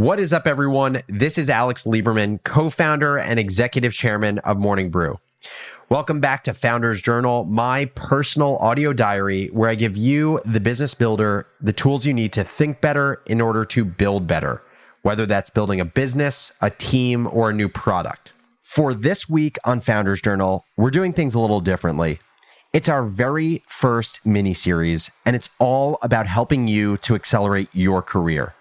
What is up, everyone? This is Alex Lieberman, co founder and executive chairman of Morning Brew. Welcome back to Founders Journal, my personal audio diary where I give you, the business builder, the tools you need to think better in order to build better, whether that's building a business, a team, or a new product. For this week on Founders Journal, we're doing things a little differently. It's our very first mini series, and it's all about helping you to accelerate your career.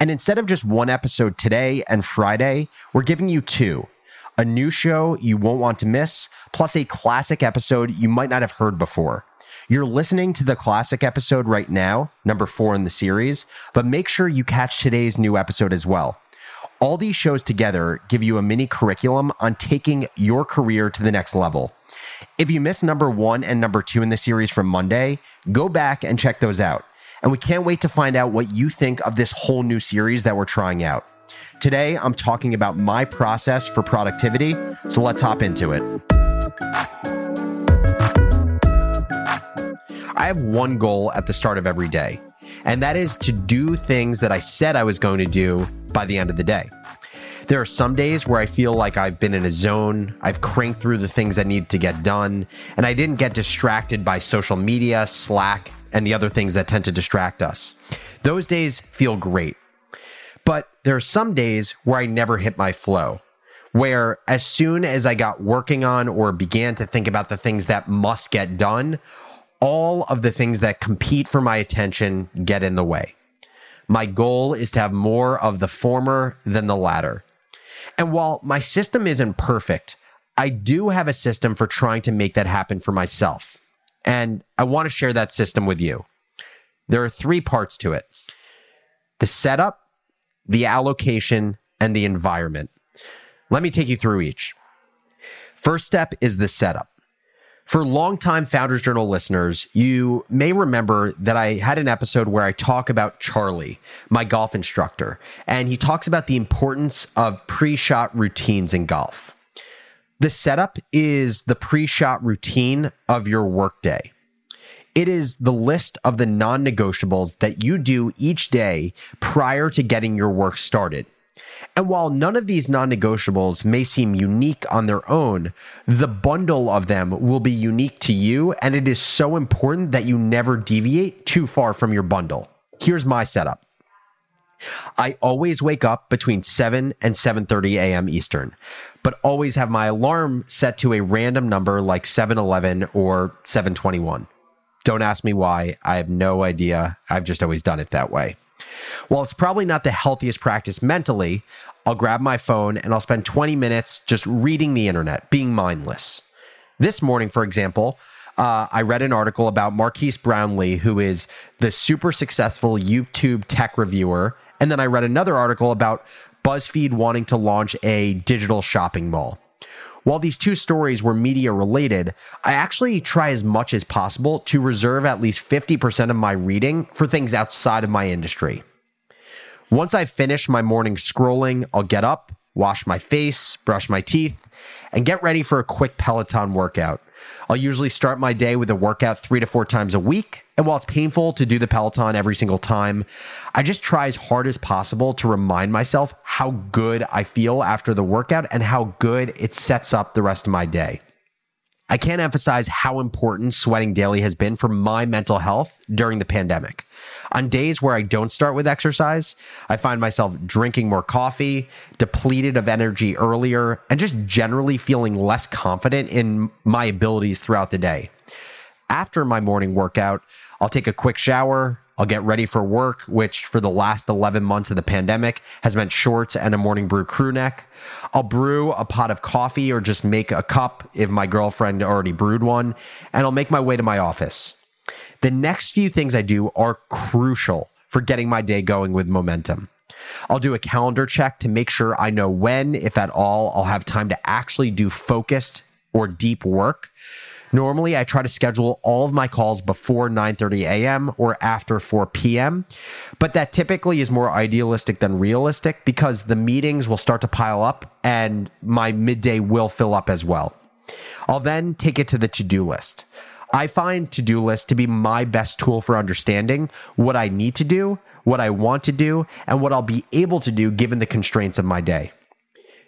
And instead of just one episode today and Friday, we're giving you two a new show you won't want to miss, plus a classic episode you might not have heard before. You're listening to the classic episode right now, number four in the series, but make sure you catch today's new episode as well. All these shows together give you a mini curriculum on taking your career to the next level. If you missed number one and number two in the series from Monday, go back and check those out. And we can't wait to find out what you think of this whole new series that we're trying out. Today, I'm talking about my process for productivity, so let's hop into it. I have one goal at the start of every day, and that is to do things that I said I was going to do by the end of the day. There are some days where I feel like I've been in a zone, I've cranked through the things that need to get done, and I didn't get distracted by social media, Slack, and the other things that tend to distract us. Those days feel great. But there are some days where I never hit my flow, where as soon as I got working on or began to think about the things that must get done, all of the things that compete for my attention get in the way. My goal is to have more of the former than the latter. And while my system isn't perfect, I do have a system for trying to make that happen for myself. And I want to share that system with you. There are three parts to it the setup, the allocation, and the environment. Let me take you through each. First step is the setup. For longtime Founders Journal listeners, you may remember that I had an episode where I talk about Charlie, my golf instructor, and he talks about the importance of pre shot routines in golf. The setup is the pre shot routine of your workday. It is the list of the non negotiables that you do each day prior to getting your work started. And while none of these non negotiables may seem unique on their own, the bundle of them will be unique to you. And it is so important that you never deviate too far from your bundle. Here's my setup. I always wake up between 7 and 7:30 a.m. Eastern, but always have my alarm set to a random number like 7:11 or 7:21. Don't ask me why. I have no idea. I've just always done it that way. While it's probably not the healthiest practice mentally, I'll grab my phone and I'll spend 20 minutes just reading the internet, being mindless. This morning, for example, uh, I read an article about Marques Brownlee, who is the super successful YouTube tech reviewer and then I read another article about BuzzFeed wanting to launch a digital shopping mall. While these two stories were media related, I actually try as much as possible to reserve at least 50% of my reading for things outside of my industry. Once I've finished my morning scrolling, I'll get up, wash my face, brush my teeth, and get ready for a quick Peloton workout. I'll usually start my day with a workout three to four times a week. And while it's painful to do the Peloton every single time, I just try as hard as possible to remind myself how good I feel after the workout and how good it sets up the rest of my day. I can't emphasize how important sweating daily has been for my mental health during the pandemic. On days where I don't start with exercise, I find myself drinking more coffee, depleted of energy earlier, and just generally feeling less confident in my abilities throughout the day. After my morning workout, I'll take a quick shower, I'll get ready for work, which for the last 11 months of the pandemic has meant shorts and a morning brew crew neck. I'll brew a pot of coffee or just make a cup if my girlfriend already brewed one, and I'll make my way to my office. The next few things I do are crucial for getting my day going with momentum. I'll do a calendar check to make sure I know when, if at all, I'll have time to actually do focused or deep work. Normally, I try to schedule all of my calls before 9:30 a.m. or after 4 p.m., but that typically is more idealistic than realistic because the meetings will start to pile up and my midday will fill up as well. I'll then take it to the to-do list. I find to-do lists to be my best tool for understanding what I need to do what I want to do, and what I'll be able to do given the constraints of my day.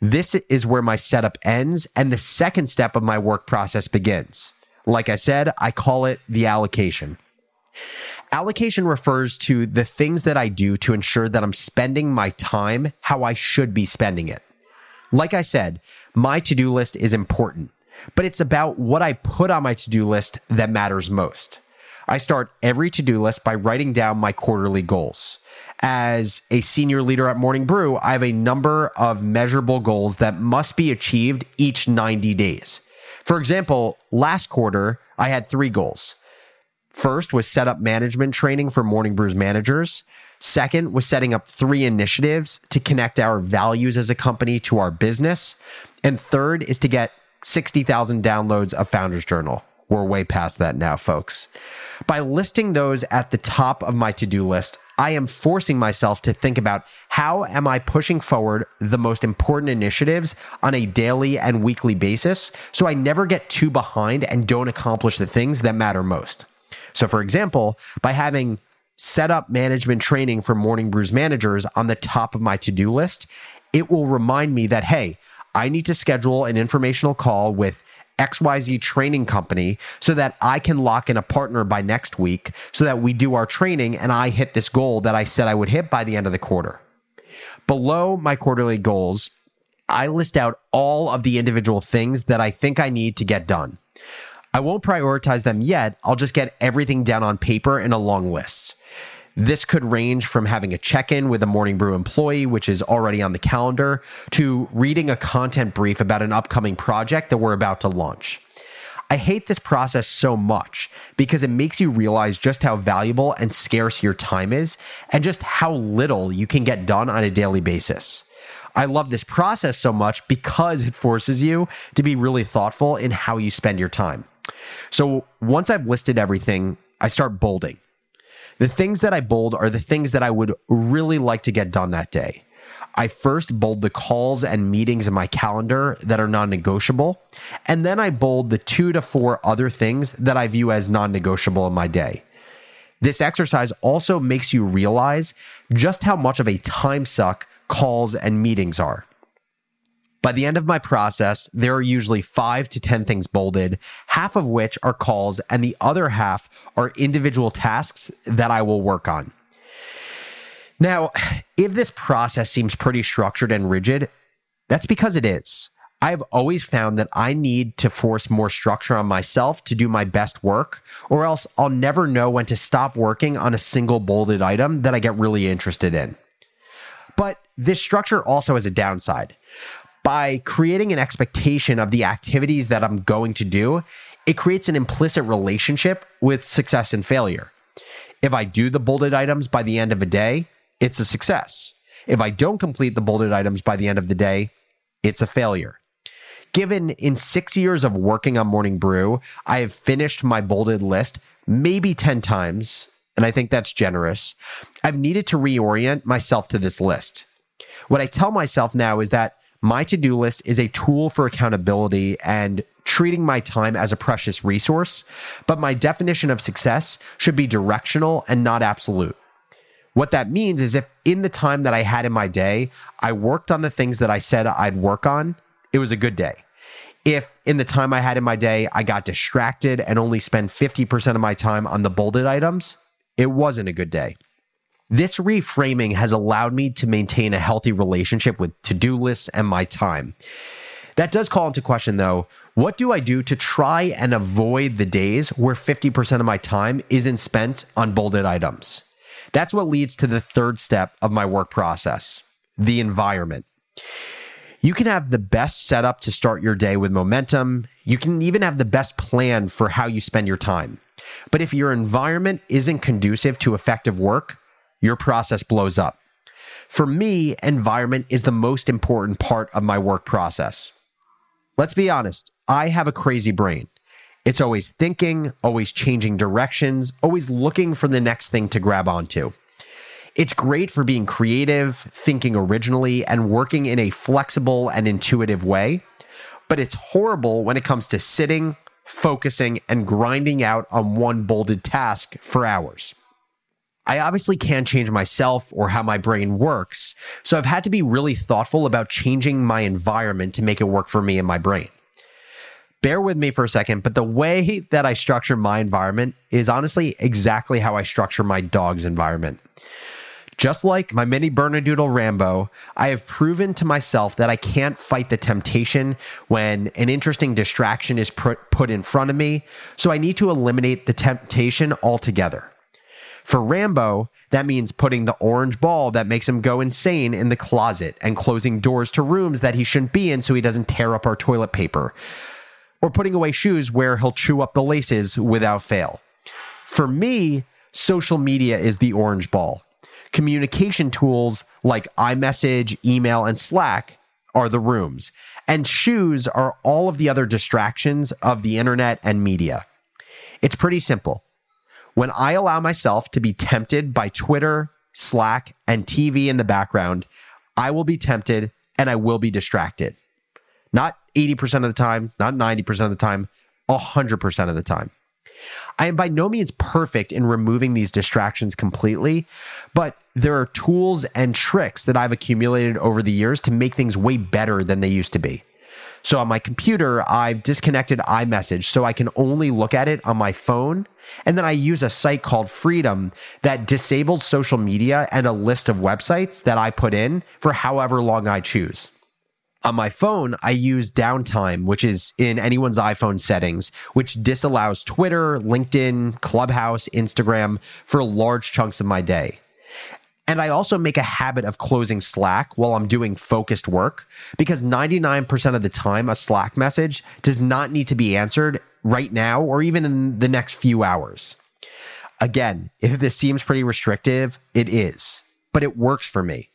This is where my setup ends and the second step of my work process begins. Like I said, I call it the allocation. Allocation refers to the things that I do to ensure that I'm spending my time how I should be spending it. Like I said, my to do list is important, but it's about what I put on my to do list that matters most. I start every to do list by writing down my quarterly goals. As a senior leader at Morning Brew, I have a number of measurable goals that must be achieved each 90 days. For example, last quarter, I had three goals. First was set up management training for Morning Brew's managers. Second was setting up three initiatives to connect our values as a company to our business. And third is to get 60,000 downloads of Founders Journal. We're way past that now, folks. By listing those at the top of my to do list, I am forcing myself to think about how am I pushing forward the most important initiatives on a daily and weekly basis so I never get too behind and don't accomplish the things that matter most. So, for example, by having set up management training for Morning Brews managers on the top of my to do list, it will remind me that, hey, I need to schedule an informational call with XYZ training company so that I can lock in a partner by next week so that we do our training and I hit this goal that I said I would hit by the end of the quarter. Below my quarterly goals, I list out all of the individual things that I think I need to get done. I won't prioritize them yet. I'll just get everything down on paper in a long list. This could range from having a check in with a Morning Brew employee, which is already on the calendar, to reading a content brief about an upcoming project that we're about to launch. I hate this process so much because it makes you realize just how valuable and scarce your time is and just how little you can get done on a daily basis. I love this process so much because it forces you to be really thoughtful in how you spend your time. So once I've listed everything, I start bolding. The things that I bold are the things that I would really like to get done that day. I first bold the calls and meetings in my calendar that are non negotiable. And then I bold the two to four other things that I view as non negotiable in my day. This exercise also makes you realize just how much of a time suck calls and meetings are. By the end of my process, there are usually five to 10 things bolded, half of which are calls, and the other half are individual tasks that I will work on. Now, if this process seems pretty structured and rigid, that's because it is. I've always found that I need to force more structure on myself to do my best work, or else I'll never know when to stop working on a single bolded item that I get really interested in. But this structure also has a downside by creating an expectation of the activities that I'm going to do, it creates an implicit relationship with success and failure. If I do the bolded items by the end of a day, it's a success. If I don't complete the bolded items by the end of the day, it's a failure. Given in six years of working on Morning Brew, I have finished my bolded list maybe 10 times, and I think that's generous. I've needed to reorient myself to this list. What I tell myself now is that my to do list is a tool for accountability and treating my time as a precious resource, but my definition of success should be directional and not absolute. What that means is if in the time that I had in my day, I worked on the things that I said I'd work on, it was a good day. If in the time I had in my day, I got distracted and only spent 50% of my time on the bolded items, it wasn't a good day. This reframing has allowed me to maintain a healthy relationship with to do lists and my time. That does call into question, though, what do I do to try and avoid the days where 50% of my time isn't spent on bolded items? That's what leads to the third step of my work process the environment. You can have the best setup to start your day with momentum. You can even have the best plan for how you spend your time. But if your environment isn't conducive to effective work, your process blows up. For me, environment is the most important part of my work process. Let's be honest, I have a crazy brain. It's always thinking, always changing directions, always looking for the next thing to grab onto. It's great for being creative, thinking originally, and working in a flexible and intuitive way, but it's horrible when it comes to sitting, focusing, and grinding out on one bolded task for hours. I obviously can't change myself or how my brain works, so I've had to be really thoughtful about changing my environment to make it work for me and my brain. Bear with me for a second, but the way that I structure my environment is honestly exactly how I structure my dog's environment. Just like my mini Bernedoodle Rambo, I have proven to myself that I can't fight the temptation when an interesting distraction is put in front of me, so I need to eliminate the temptation altogether. For Rambo, that means putting the orange ball that makes him go insane in the closet and closing doors to rooms that he shouldn't be in so he doesn't tear up our toilet paper. Or putting away shoes where he'll chew up the laces without fail. For me, social media is the orange ball communication tools like iMessage, email, and Slack are the rooms. And shoes are all of the other distractions of the internet and media. It's pretty simple. When I allow myself to be tempted by Twitter, Slack, and TV in the background, I will be tempted and I will be distracted. Not 80% of the time, not 90% of the time, 100% of the time. I am by no means perfect in removing these distractions completely, but there are tools and tricks that I've accumulated over the years to make things way better than they used to be. So on my computer, I've disconnected iMessage so I can only look at it on my phone. And then I use a site called Freedom that disables social media and a list of websites that I put in for however long I choose. On my phone, I use downtime, which is in anyone's iPhone settings, which disallows Twitter, LinkedIn, Clubhouse, Instagram for large chunks of my day. And I also make a habit of closing Slack while I'm doing focused work because 99% of the time, a Slack message does not need to be answered right now or even in the next few hours. Again, if this seems pretty restrictive, it is, but it works for me.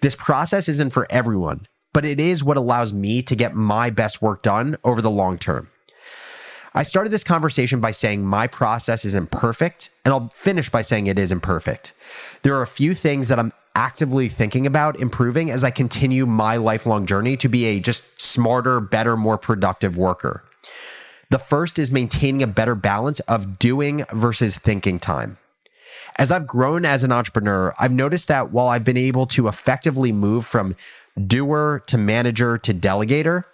This process isn't for everyone but it is what allows me to get my best work done over the long term. I started this conversation by saying my process isn't perfect, and I'll finish by saying it is imperfect. There are a few things that I'm actively thinking about improving as I continue my lifelong journey to be a just smarter, better, more productive worker. The first is maintaining a better balance of doing versus thinking time. As I've grown as an entrepreneur, I've noticed that while I've been able to effectively move from doer to manager to delegator,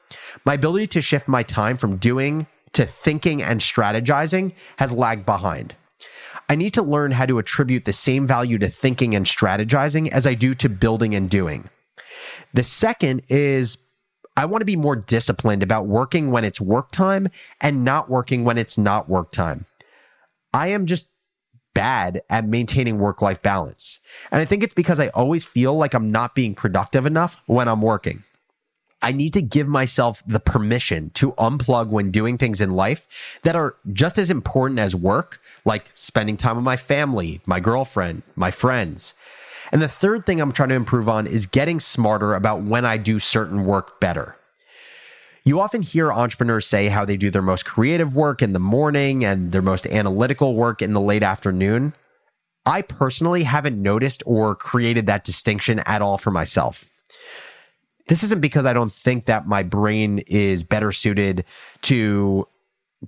my ability to shift my time from doing to thinking and strategizing has lagged behind. I need to learn how to attribute the same value to thinking and strategizing as I do to building and doing. The second is I want to be more disciplined about working when it's work time and not working when it's not work time. I am just bad at maintaining work life balance. And I think it's because I always feel like I'm not being productive enough when I'm working. I need to give myself the permission to unplug when doing things in life that are just as important as work, like spending time with my family, my girlfriend, my friends. And the third thing I'm trying to improve on is getting smarter about when I do certain work better. You often hear entrepreneurs say how they do their most creative work in the morning and their most analytical work in the late afternoon. I personally haven't noticed or created that distinction at all for myself. This isn't because I don't think that my brain is better suited to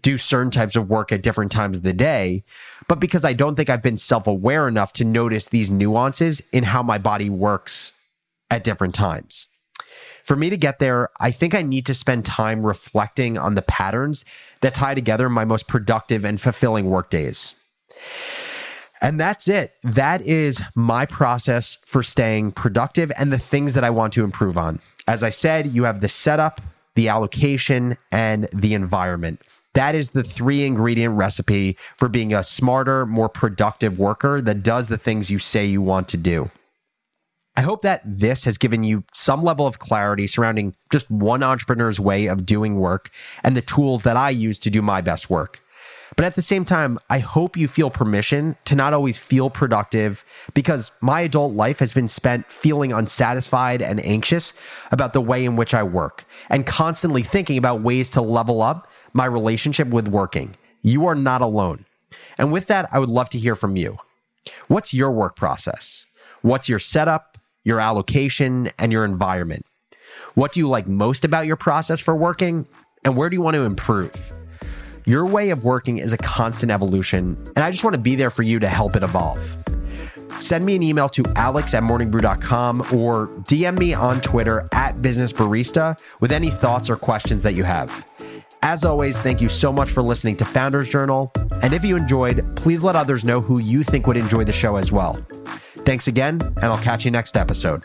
do certain types of work at different times of the day, but because I don't think I've been self aware enough to notice these nuances in how my body works at different times. For me to get there, I think I need to spend time reflecting on the patterns that tie together my most productive and fulfilling work days. And that's it. That is my process for staying productive and the things that I want to improve on. As I said, you have the setup, the allocation, and the environment. That is the three ingredient recipe for being a smarter, more productive worker that does the things you say you want to do. I hope that this has given you some level of clarity surrounding just one entrepreneur's way of doing work and the tools that I use to do my best work. But at the same time, I hope you feel permission to not always feel productive because my adult life has been spent feeling unsatisfied and anxious about the way in which I work and constantly thinking about ways to level up my relationship with working. You are not alone. And with that, I would love to hear from you. What's your work process? What's your setup? your allocation, and your environment. What do you like most about your process for working, and where do you want to improve? Your way of working is a constant evolution, and I just want to be there for you to help it evolve. send me an email to alex at morningbrew.com or DM me on Twitter at Business Barista with any thoughts or questions that you have. As always, thank you so much for listening to Founders Journal. And if you enjoyed, please let others know who you think would enjoy the show as well. Thanks again, and I'll catch you next episode.